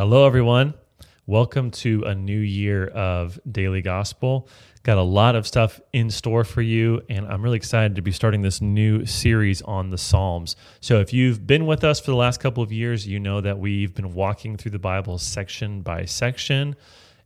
Hello, everyone. Welcome to a new year of Daily Gospel. Got a lot of stuff in store for you, and I'm really excited to be starting this new series on the Psalms. So, if you've been with us for the last couple of years, you know that we've been walking through the Bible section by section,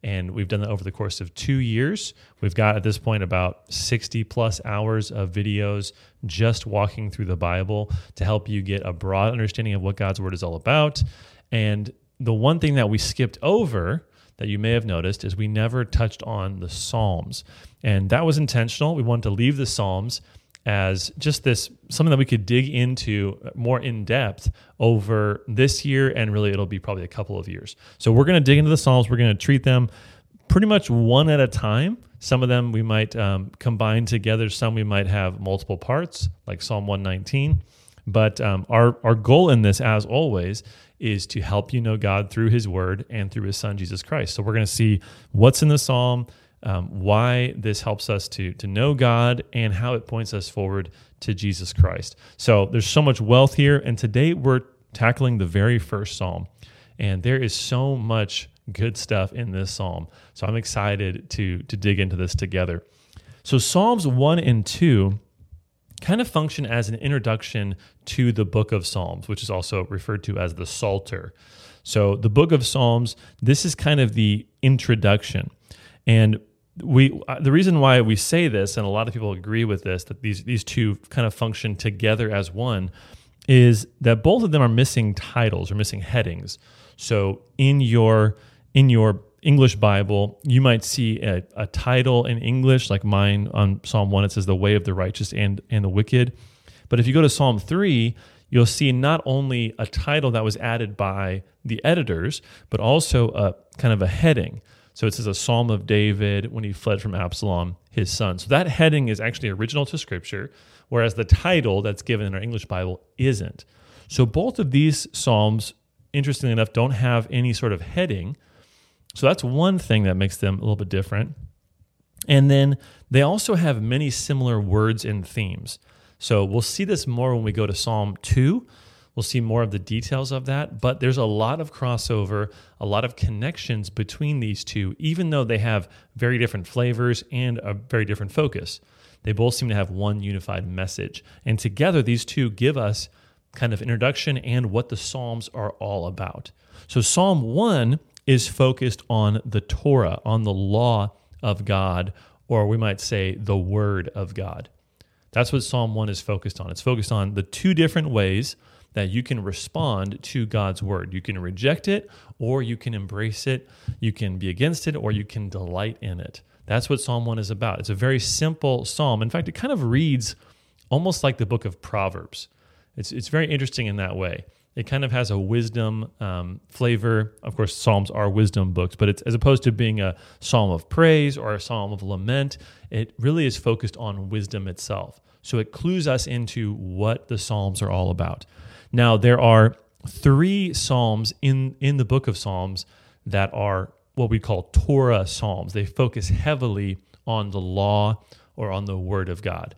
and we've done that over the course of two years. We've got at this point about 60 plus hours of videos just walking through the Bible to help you get a broad understanding of what God's Word is all about. And the one thing that we skipped over that you may have noticed is we never touched on the Psalms. And that was intentional. We wanted to leave the Psalms as just this something that we could dig into more in depth over this year and really it'll be probably a couple of years. So we're going to dig into the Psalms. We're going to treat them pretty much one at a time. Some of them we might um, combine together. Some we might have multiple parts, like Psalm 119. But um, our our goal in this, as always, is to help you know God through His Word and through His Son Jesus Christ. So we're going to see what's in the Psalm, um, why this helps us to to know God, and how it points us forward to Jesus Christ. So there's so much wealth here, and today we're tackling the very first Psalm, and there is so much good stuff in this Psalm. So I'm excited to to dig into this together. So Psalms one and two kind of function as an introduction to the book of Psalms, which is also referred to as the Psalter. So, the book of Psalms, this is kind of the introduction. And we uh, the reason why we say this and a lot of people agree with this that these these two kind of function together as one is that both of them are missing titles or missing headings. So in your in your English Bible, you might see a, a, title in English, like mine on Psalm 1, it says, The way of the righteous and, and the wicked. But if you go to Psalm 3, you'll see not only a title that was added by the editors, but also a kind of a heading. So it says a Psalm of David when he fled from Absalom, his son. So that heading is actually original to Scripture, whereas the title that's given in our English Bible isn't. So both of these Psalms, interestingly enough, don't have any sort of heading so that's one thing that makes them a little bit different. And then they also have many similar words and themes. So we'll see this more when we go to Psalm 2. We'll see more of the details of that, but there's a lot of crossover, a lot of connections between these two, even though they have very different flavors and a very different focus. They both seem to have one unified message. And together, these two give us kind of introduction and what the Psalms are all about. So, Psalm 1 is focused on the Torah, on the law of God, or we might say the word of God. That's what Psalm 1 is focused on. It's focused on the two different ways that you can respond to God's word. You can reject it, or you can embrace it. You can be against it, or you can delight in it. That's what Psalm 1 is about. It's a very simple psalm. In fact, it kind of reads almost like the book of Proverbs. It's, it's very interesting in that way. It kind of has a wisdom um, flavor. Of course, Psalms are wisdom books, but it's as opposed to being a psalm of praise or a psalm of lament, it really is focused on wisdom itself. So it clues us into what the Psalms are all about. Now, there are three Psalms in, in the book of Psalms that are what we call Torah Psalms. They focus heavily on the law or on the Word of God.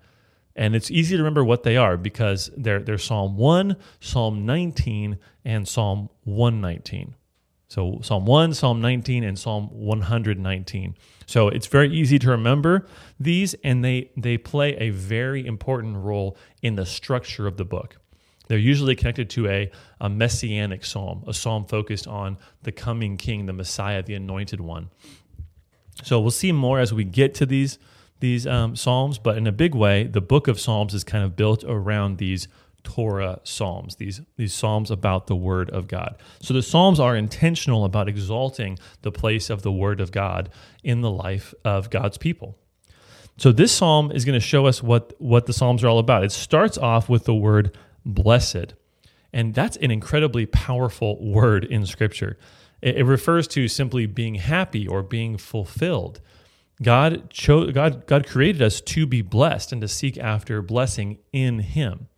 And it's easy to remember what they are because they're, they're Psalm 1, Psalm 19, and Psalm 119. So Psalm 1, Psalm 19, and Psalm 119. So it's very easy to remember these, and they, they play a very important role in the structure of the book. They're usually connected to a, a messianic psalm, a psalm focused on the coming king, the Messiah, the anointed one. So we'll see more as we get to these these um, psalms, but in a big way, the book of Psalms is kind of built around these Torah psalms, these these psalms about the word of God. So the psalms are intentional about exalting the place of the word of God in the life of God's people. So this psalm is going to show us what what the psalms are all about. It starts off with the word blessed. And that's an incredibly powerful word in scripture. It, it refers to simply being happy or being fulfilled. God chose God God created us to be blessed and to seek after blessing in him.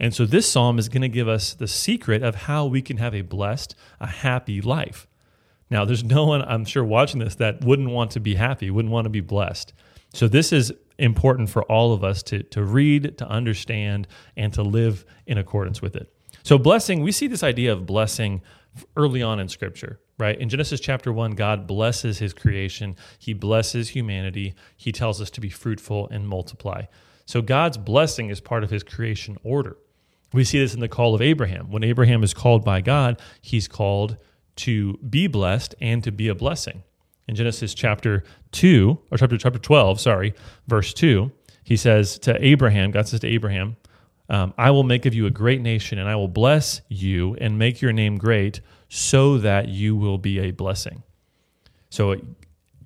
And so this psalm is going to give us the secret of how we can have a blessed, a happy life. Now, there's no one I'm sure watching this that wouldn't want to be happy, wouldn't want to be blessed. So this is important for all of us to, to read, to understand, and to live in accordance with it. So blessing, we see this idea of blessing early on in Scripture, right? In Genesis chapter one, God blesses his creation, he blesses humanity, he tells us to be fruitful and multiply. So God's blessing is part of his creation order. We see this in the call of Abraham. When Abraham is called by God, he's called to be blessed and to be a blessing. In Genesis chapter 2, or chapter, chapter 12, sorry, verse 2, he says to Abraham, God says to Abraham, um, I will make of you a great nation, and I will bless you and make your name great so that you will be a blessing. So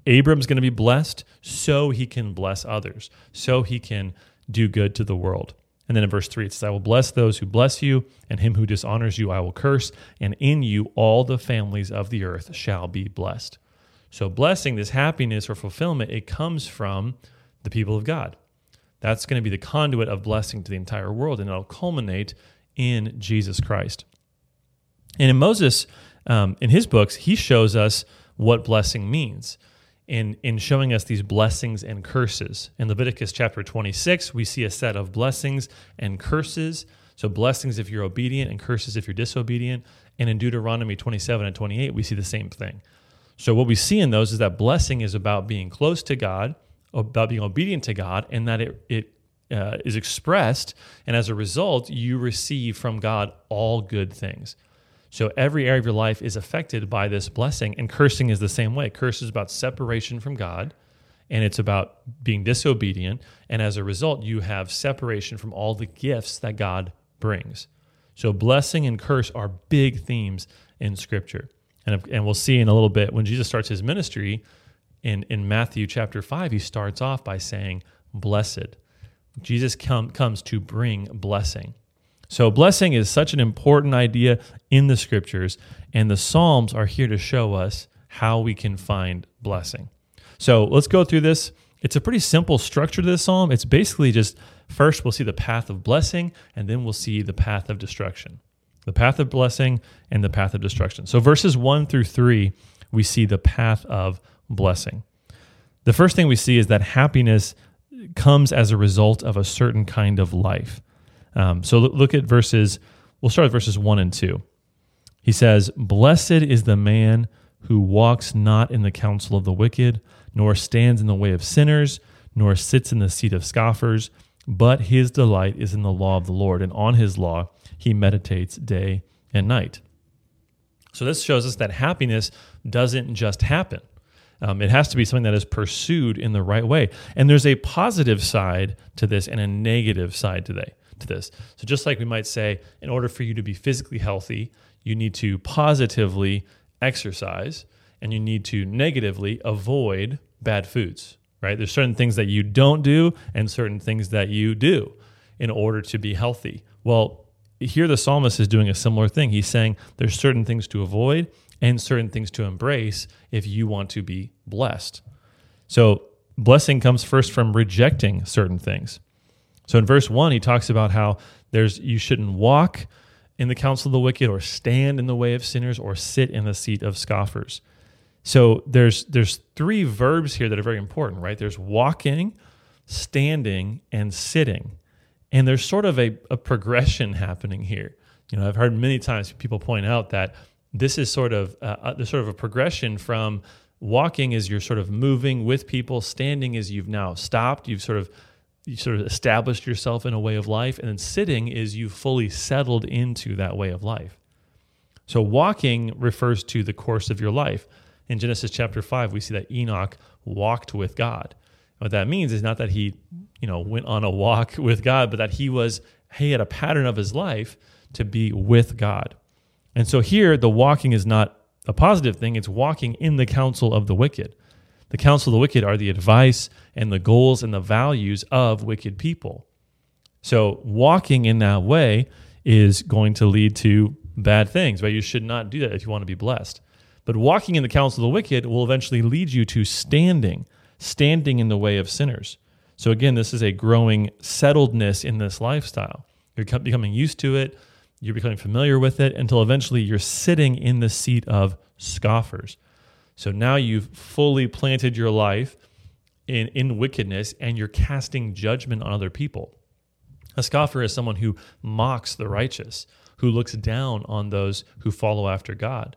Abram's going to be blessed so he can bless others, so he can do good to the world. And then in verse 3, it says, I will bless those who bless you, and him who dishonors you I will curse, and in you all the families of the earth shall be blessed. So, blessing, this happiness or fulfillment, it comes from the people of God. That's going to be the conduit of blessing to the entire world, and it'll culminate in Jesus Christ. And in Moses, um, in his books, he shows us what blessing means in, in showing us these blessings and curses. In Leviticus chapter 26, we see a set of blessings and curses. So, blessings if you're obedient, and curses if you're disobedient. And in Deuteronomy 27 and 28, we see the same thing. So, what we see in those is that blessing is about being close to God, about being obedient to God, and that it, it uh, is expressed. And as a result, you receive from God all good things. So every area of your life is affected by this blessing. And cursing is the same way. Curse is about separation from God, and it's about being disobedient. And as a result, you have separation from all the gifts that God brings. So blessing and curse are big themes in Scripture. And, and we'll see in a little bit when Jesus starts his ministry in, in Matthew chapter 5, he starts off by saying, Blessed. Jesus come, comes to bring blessing. So, blessing is such an important idea in the scriptures, and the Psalms are here to show us how we can find blessing. So, let's go through this. It's a pretty simple structure to this psalm. It's basically just first we'll see the path of blessing, and then we'll see the path of destruction. The path of blessing and the path of destruction. So, verses one through three, we see the path of blessing. The first thing we see is that happiness comes as a result of a certain kind of life. Um, so look at verses, we'll start with verses 1 and 2. He says, Blessed is the man who walks not in the counsel of the wicked, nor stands in the way of sinners, nor sits in the seat of scoffers, but his delight is in the law of the Lord, and on his law he meditates day and night. So this shows us that happiness doesn't just happen. Um, it has to be something that is pursued in the right way. And there's a positive side to this and a negative side today to this. So, just like we might say, in order for you to be physically healthy, you need to positively exercise and you need to negatively avoid bad foods, right? There's certain things that you don't do and certain things that you do in order to be healthy. Well, here the psalmist is doing a similar thing. He's saying there's certain things to avoid and certain things to embrace if you want to be blessed. So, blessing comes first from rejecting certain things. So in verse 1 he talks about how there's you shouldn't walk in the counsel of the wicked or stand in the way of sinners or sit in the seat of scoffers. So there's there's three verbs here that are very important, right? There's walking, standing, and sitting. And there's sort of a, a progression happening here. You know, I've heard many times people point out that this is sort of uh, uh sort of a progression from walking is you're sort of moving with people, standing is you've now stopped, you've sort of you sort of established yourself in a way of life, and then sitting is you've fully settled into that way of life. So walking refers to the course of your life. In Genesis chapter 5, we see that Enoch walked with God. What that means is not that he, you know, went on a walk with God, but that he was he had a pattern of his life to be with God. And so here the walking is not a positive thing, it's walking in the counsel of the wicked. The counsel of the wicked are the advice and the goals and the values of wicked people. So walking in that way is going to lead to bad things, right? You should not do that if you want to be blessed. But walking in the counsel of the wicked will eventually lead you to standing, standing in the way of sinners. So again, this is a growing settledness in this lifestyle. You're becoming used to it, you're becoming familiar with it until eventually you're sitting in the seat of scoffers. So now you've fully planted your life in, in wickedness and you're casting judgment on other people. A scoffer is someone who mocks the righteous, who looks down on those who follow after God.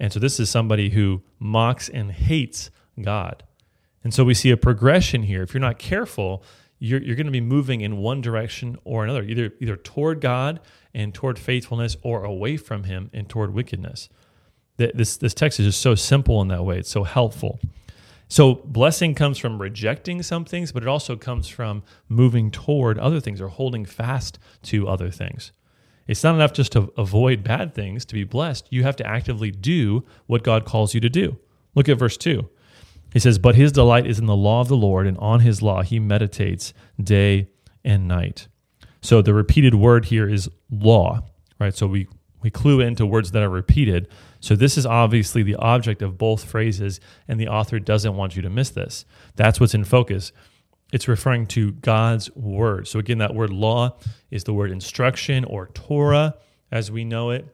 And so this is somebody who mocks and hates God. And so we see a progression here. If you're not careful, you're, you're going to be moving in one direction or another, either, either toward God and toward faithfulness or away from Him and toward wickedness. This, this text is just so simple in that way. It's so helpful. So, blessing comes from rejecting some things, but it also comes from moving toward other things or holding fast to other things. It's not enough just to avoid bad things to be blessed. You have to actively do what God calls you to do. Look at verse 2. He says, But his delight is in the law of the Lord, and on his law he meditates day and night. So the repeated word here is law, right? So we, we clue into words that are repeated. So this is obviously the object of both phrases, and the author doesn't want you to miss this. That's what's in focus. It's referring to God's word. So again, that word law is the word instruction or Torah as we know it.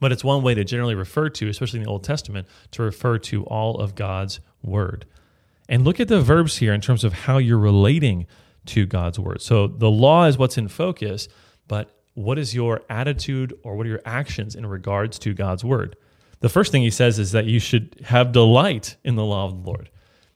But it's one way to generally refer to, especially in the Old Testament, to refer to all of God's word. And look at the verbs here in terms of how you're relating to God's word. So the law is what's in focus, but what is your attitude or what are your actions in regards to God's word? The first thing he says is that you should have delight in the law of the Lord.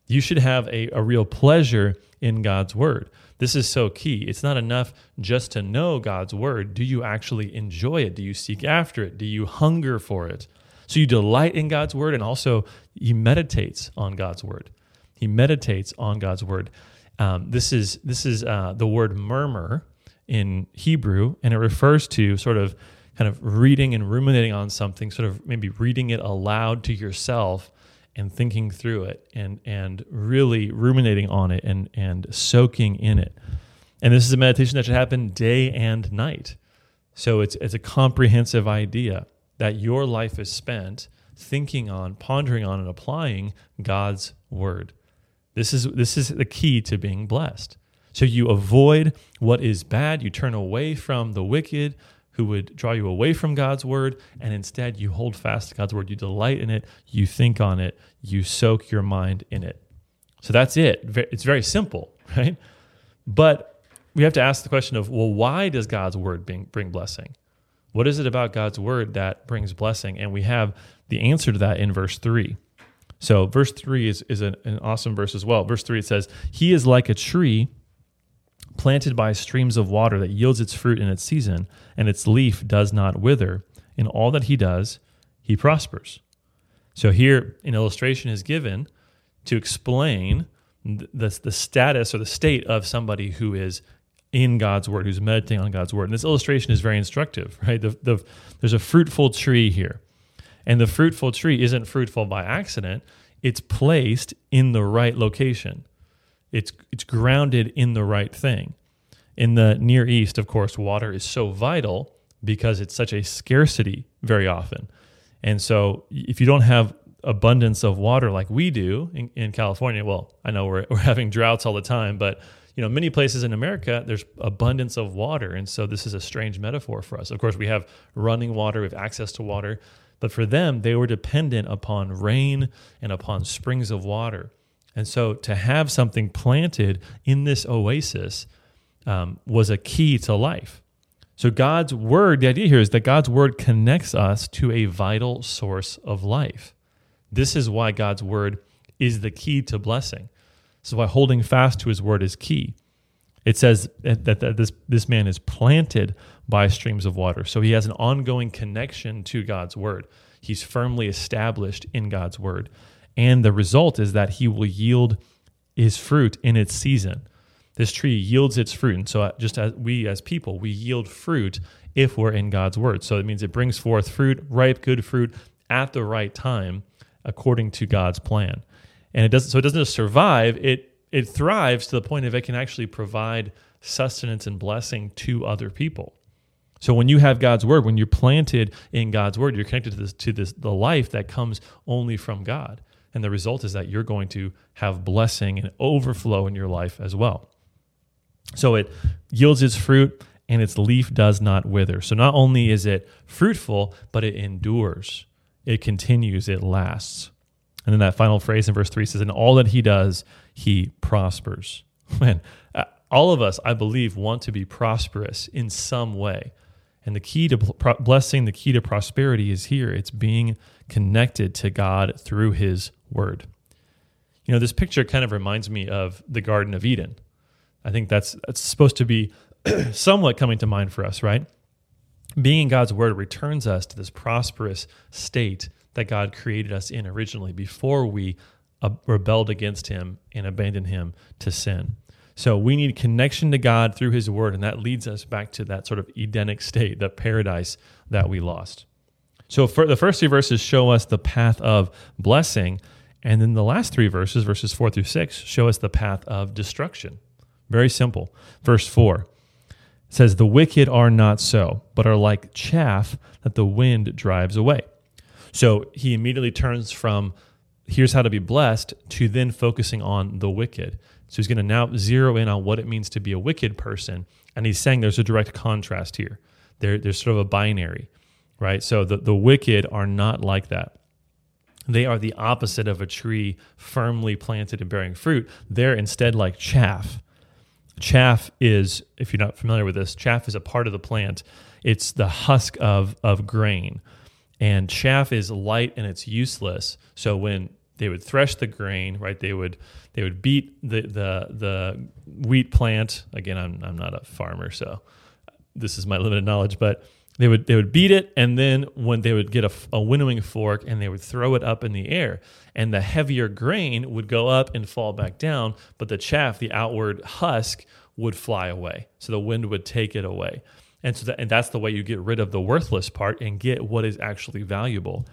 You should have a, a real pleasure in God's word. This is so key. It's not enough just to know God's word. Do you actually enjoy it? Do you seek after it? Do you hunger for it? So you delight in God's word and also he meditates on God's word. He meditates on God's word. Um, this is this is uh, the word murmur in Hebrew, and it refers to sort of kind of reading and ruminating on something, sort of maybe reading it aloud to yourself and thinking through it and and really ruminating on it and and soaking in it. And this is a meditation that should happen day and night. So it's it's a comprehensive idea that your life is spent thinking on, pondering on and applying God's word. This is this is the key to being blessed. So you avoid what is bad, you turn away from the wicked, who would draw you away from God's word, and instead you hold fast to God's word. You delight in it, you think on it, you soak your mind in it. So that's it. It's very simple, right? But we have to ask the question of, well, why does God's word bring, bring blessing? What is it about God's word that brings blessing? And we have the answer to that in verse 3. So, verse 3 is, is an, an awesome verse as well. Verse 3 it says, He is like a tree planted by streams of water that yields its fruit in its season, and its leaf does not wither. In all that he does, he prospers. So here, an illustration is given to explain the, the status or the state of somebody who is in God's word, who's meditating on God's word. And this illustration is very instructive, right? The, the, there's a fruitful tree here. And the fruitful tree isn't fruitful by accident, it's placed in the right location. It's it's grounded in the right thing. In the Near East, of course, water is so vital because it's such a scarcity very often. And so if you don't have abundance of water like we do in, in California, well, I know we're, we're having droughts all the time, but you know, many places in America, there's abundance of water. And so this is a strange metaphor for us. Of course, we have running water, we have access to water. But for them, they were dependent upon rain and upon springs of water. And so to have something planted in this oasis um, was a key to life. So God's word, the idea here is that God's word connects us to a vital source of life. This is why God's word is the key to blessing. This is why holding fast to his word is key. It says that, that, this, this man is planted by streams of water. So he has an ongoing connection to God's word. He's firmly established in God's word. And the result is that he will yield his fruit in its season. This tree yields its fruit. And so, uh, just as we as people, we yield fruit if we're in God's word. So, it means it brings forth fruit, ripe, good fruit at the right time according to God's plan. And it doesn't, so it doesn't just survive, it, it thrives to the point of it can actually provide sustenance and blessing to other people. So when you have God's word, when you're planted in God's word, you're connected to this to this the life that comes only from God. And the result is that you're going to have blessing and overflow in your life as well. So it yields its fruit and its leaf does not wither. So not only is it fruitful, but it endures, it continues, it lasts. And then that final phrase in verse 3 says, In all that he does, he prospers. Man, uh, all of us, I believe, want to be prosperous in some way. And the key to blessing, the key to prosperity is here. It's being connected to God through his word. You know, this picture kind of reminds me of the Garden of Eden. I think that's, that's supposed to be somewhat coming to mind for us, right? Being in God's word returns us to this prosperous state that God created us in originally before we uh, rebelled against him and abandoned him to sin. So we need connection to God through his word, and that leads us back to that sort of Edenic state, the paradise that we lost. So the first three verses show us the path of blessing, and then the last three verses, verses four through six, show us the path of destruction. Very simple. Verse four says, The wicked are not so, but are like chaff that the wind drives away. So he immediately turns from here's how to be blessed to then focusing on the wicked. So he's going to now zero in on what it means to be a wicked person. And he's saying there's a direct contrast here. There, there's sort of a binary, right? So the, the wicked are not like that. They are the opposite of a tree firmly planted and bearing fruit. They're instead like chaff. Chaff is, if you're not familiar with this, chaff is a part of the plant. It's the husk of, of grain. And chaff is light and it's useless. So when they would thresh the grain, right? They would they would beat the the the wheat plant. Again, I'm I'm not a farmer, so this is my limited knowledge, but they would they would beat it, and then when they would get a, a winnowing fork and they would throw it up in the air, and the heavier grain would go up and fall back down, but the chaff, the outward husk, would fly away. So the wind would take it away, and so that, and that's the way you get rid of the worthless part and get what is actually valuable.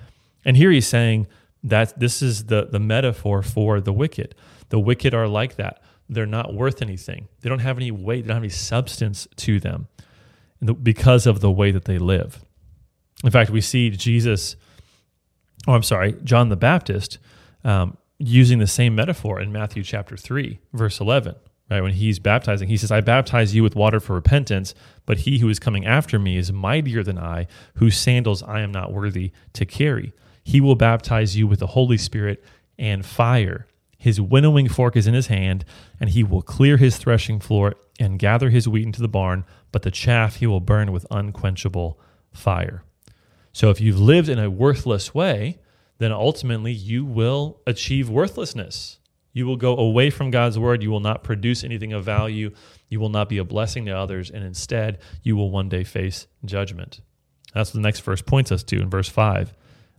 And here he's saying that this is the the metaphor for the wicked. The wicked are like that. They're not worth anything. They don't have any weight. They don't have any substance to them because of the way that they live. In fact, we see Jesus, oh, I'm sorry, John the Baptist, um, using the same metaphor in Matthew chapter 3, verse 11. Right, when he's baptizing, he says, I baptize you with water for repentance, but he who is coming after me is mightier than I, whose sandals I am not worthy to carry. He will baptize you with the Holy Spirit and fire. His winnowing fork is in his hand, and he will clear his threshing floor and gather his wheat into the barn, but the chaff he will burn with unquenchable fire. So if you've lived in a worthless way, then ultimately you will achieve worthlessness. You will go away from God's word. You will not produce anything of value. You will not be a blessing to others. And instead, you will one day face judgment. That's what the next verse points us to in verse 5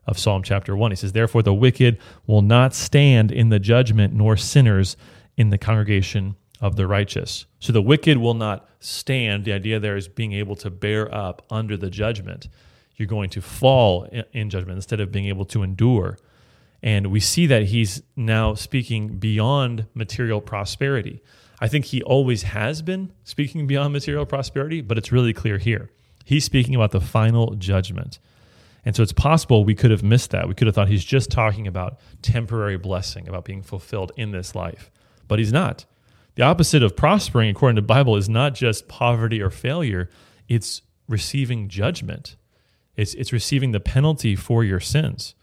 of Psalm chapter 1. He says, Therefore, the wicked will not stand in the judgment, nor sinners in the congregation of the righteous. So the wicked will not stand. The idea there is being able to bear up under the judgment. You're going to fall in judgment instead of being able to endure. And we see that he's now speaking beyond material prosperity. I think he always has been speaking beyond material prosperity, but it's really clear here. He's speaking about the final judgment. And so it's possible we could have missed that. We could have thought he's just talking about temporary blessing, about being fulfilled in this life. But he's not. The opposite of prospering, according to the Bible, is not just poverty or failure, it's receiving judgment. It's, it's receiving the penalty for your sins.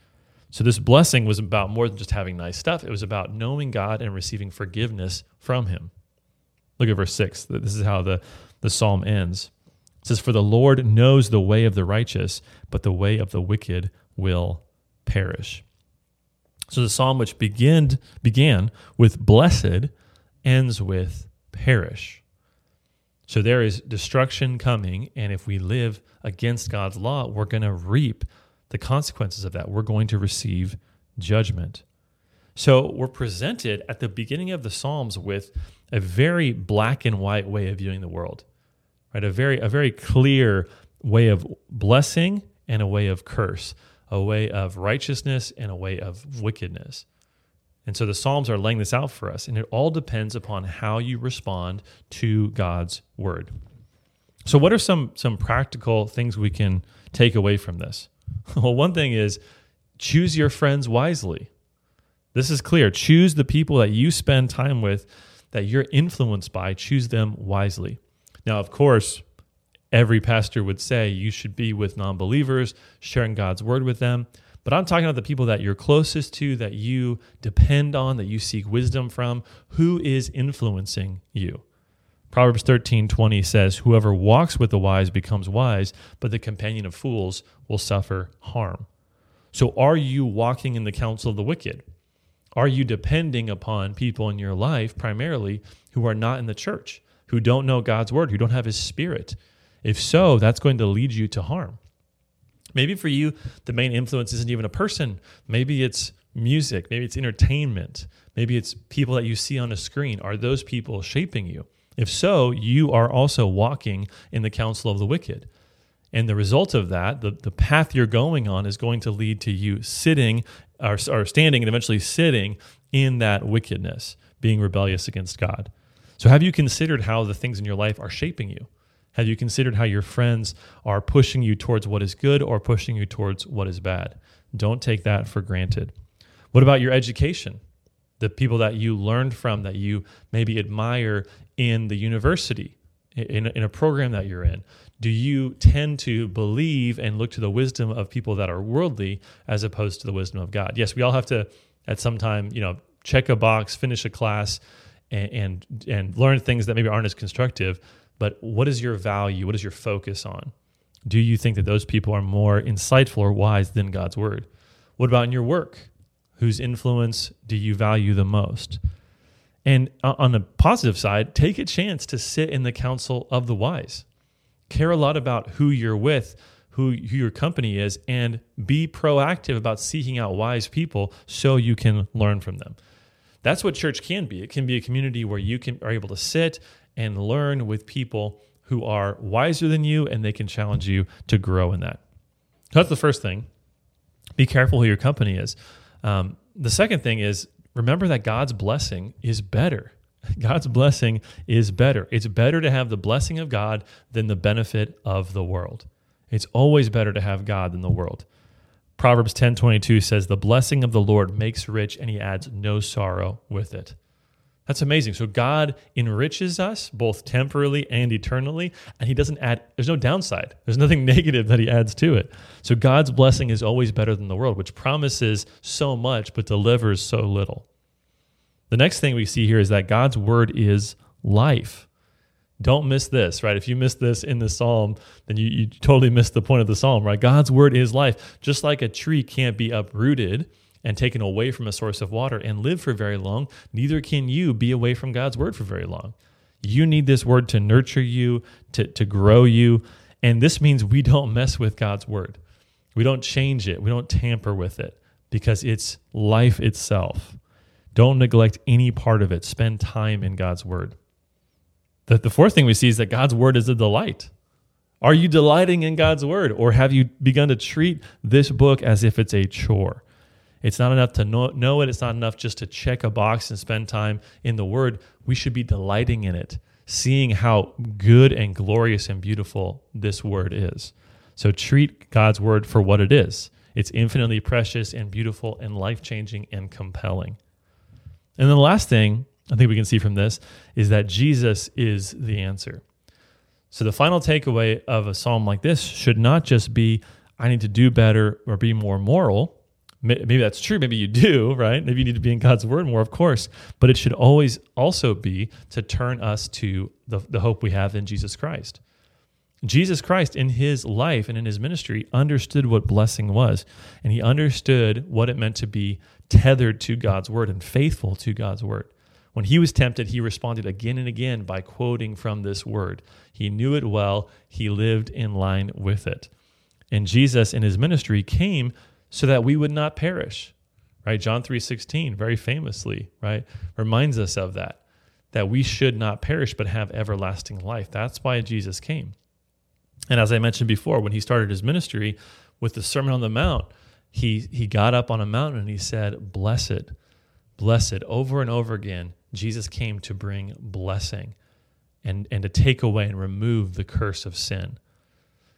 So this blessing was about more than just having nice stuff. It was about knowing God and receiving forgiveness from him. Look at verse 6. This is how the, the psalm ends. It says, For the Lord knows the way of the righteous, but the way of the wicked will perish. So the psalm, which began, began with blessed, ends with perish. So there is destruction coming, and if we live against God's law, we're going to reap the consequences of that. We're going to receive judgment. So we're presented at the beginning of the Psalms with a very black and white way of viewing the world right? A very a very clear way of blessing and a way of curse, a way of righteousness and a way of wickedness. And so the Psalms are laying this out for us, and it all depends upon how you respond to God's word. So, what are some some practical things we can take away from this? Well, one thing is choose your friends wisely. This is clear. Choose the people that you spend time with, that you're influenced by, choose them wisely. Now, of course, every pastor would say you should be with non believers, sharing God's word with them. But I'm talking about the people that you're closest to, that you depend on, that you seek wisdom from. Who is influencing you? Proverbs 13:20 says, Whoever walks with the wise becomes wise, but the companion of fools will suffer harm. So, are you walking in the counsel of the wicked? Are you depending upon people in your life primarily who are not in the church, who don't know God's word, who don't have his spirit? If so, that's going to lead you to harm. Maybe for you, the main influence isn't even a person. Maybe it's music. Maybe it's entertainment. Maybe it's people that you see on a screen. Are those people shaping you? If so, you are also walking in the counsel of the wicked. And the result of that, the, the path you're going on, is going to lead to you sitting or, or standing and eventually sitting in that wickedness, being rebellious against God. So, have you considered how the things in your life are shaping you? Have you considered how your friends are pushing you towards what is good or pushing you towards what is bad? Don't take that for granted. What about your education? The people that you learned from, that you maybe admire in the university, in, in a program that you're in? Do you tend to believe and look to the wisdom of people that are worldly as opposed to the wisdom of God? Yes, we all have to, at some time, you know, check a box, finish a class, and, and, and learn things that maybe aren't as constructive. But what is your value? What is your focus on? Do you think that those people are more insightful or wise than God's word? What about in your work? Whose influence do you value the most? And on the positive side, take a chance to sit in the counsel of the wise. Care a lot about who you're with, who, who your company is, and be proactive about seeking out wise people so you can learn from them. That's what church can be. It can be a community where you can are able to sit and learn with people who are wiser than you and they can challenge you to grow in that. That's the first thing. Be careful who your company is. Um, the second thing is remember that God's blessing is better. God's blessing is better. It's better to have the blessing of God than the benefit of the world. It's always better to have God than the world. Proverbs 10:22 says the blessing of the Lord makes rich and he adds no sorrow with it. That's amazing. So God enriches us both temporally and eternally, and He doesn't add, there's no downside. There's nothing negative that He adds to it. So God's blessing is always better than the world, which promises so much but delivers so little. The next thing we see here is that God's word is life. Don't miss this, right? If you miss this in the psalm, then you, you totally miss the point of the psalm, right? God's word is life. Just like a tree can't be uprooted and taken away from a source of water and live for very long, neither can you be away from God's word for very long. You need this word to nurture you, to, to grow you. And this means we don't mess with God's word. We don't change it, we don't tamper with it because it's life itself. Don't neglect any part of it. Spend time in God's word. The, the fourth thing we see is that God's word is a delight. Are you delighting in God's word or have you begun to treat this book as if it's a chore? It's not enough to know, know, it. It's not enough just to check a box and spend time in the Word. We should be delighting in it, seeing how good and glorious and beautiful this Word is. So treat God's Word for what it is it's infinitely precious and beautiful and life changing and compelling. And then the last thing I think we can see from this is that Jesus is the answer. So the final takeaway of a psalm like this should not just be, I need to do better or be more moral maybe that's true maybe you do right? Maybe you need to be in god's word more of course. But it should always also be to turn us to the, the hope we have in jesus christ. Jesus christ in his life and in his ministry understood what blessing was. And he understood what it meant to be tethered to god's word and faithful to god's word. When he was tempted he responded again and again by quoting from this word. He knew it well. He lived in line with it. And jesus in his ministry came so that we would not perish. Right? John 3:16 very famously, right, reminds us of that that we should not perish but have everlasting life. That's why Jesus came. And as I mentioned before, when he started his ministry with the Sermon on the Mount, he he got up on a mountain and he said, "Blessed, blessed." Over and over again, Jesus came to bring blessing and and to take away and remove the curse of sin.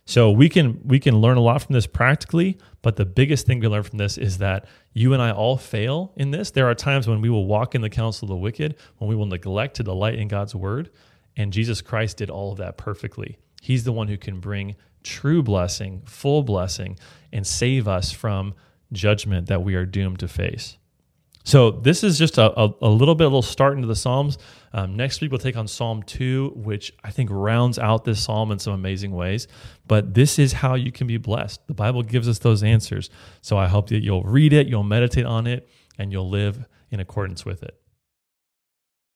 So we can we can learn a lot from this practically, but the biggest thing we learn from this is that you and I all fail in this. There are times when we will walk in the counsel of the wicked, when we will neglect to delight in God's word, and Jesus Christ did all of that perfectly. He's the one who can bring true blessing, full blessing, and save us from judgment that we are doomed to face. So this is just a, a, a, little bit, a little start into the Psalms. Um, next week we'll take on Psalm two, which I think rounds out this psalm in some amazing ways. But this is how you can be blessed. The Bible gives us those answers. So I hope that you'll read it, you'll meditate on it, and you'll live in accordance with it.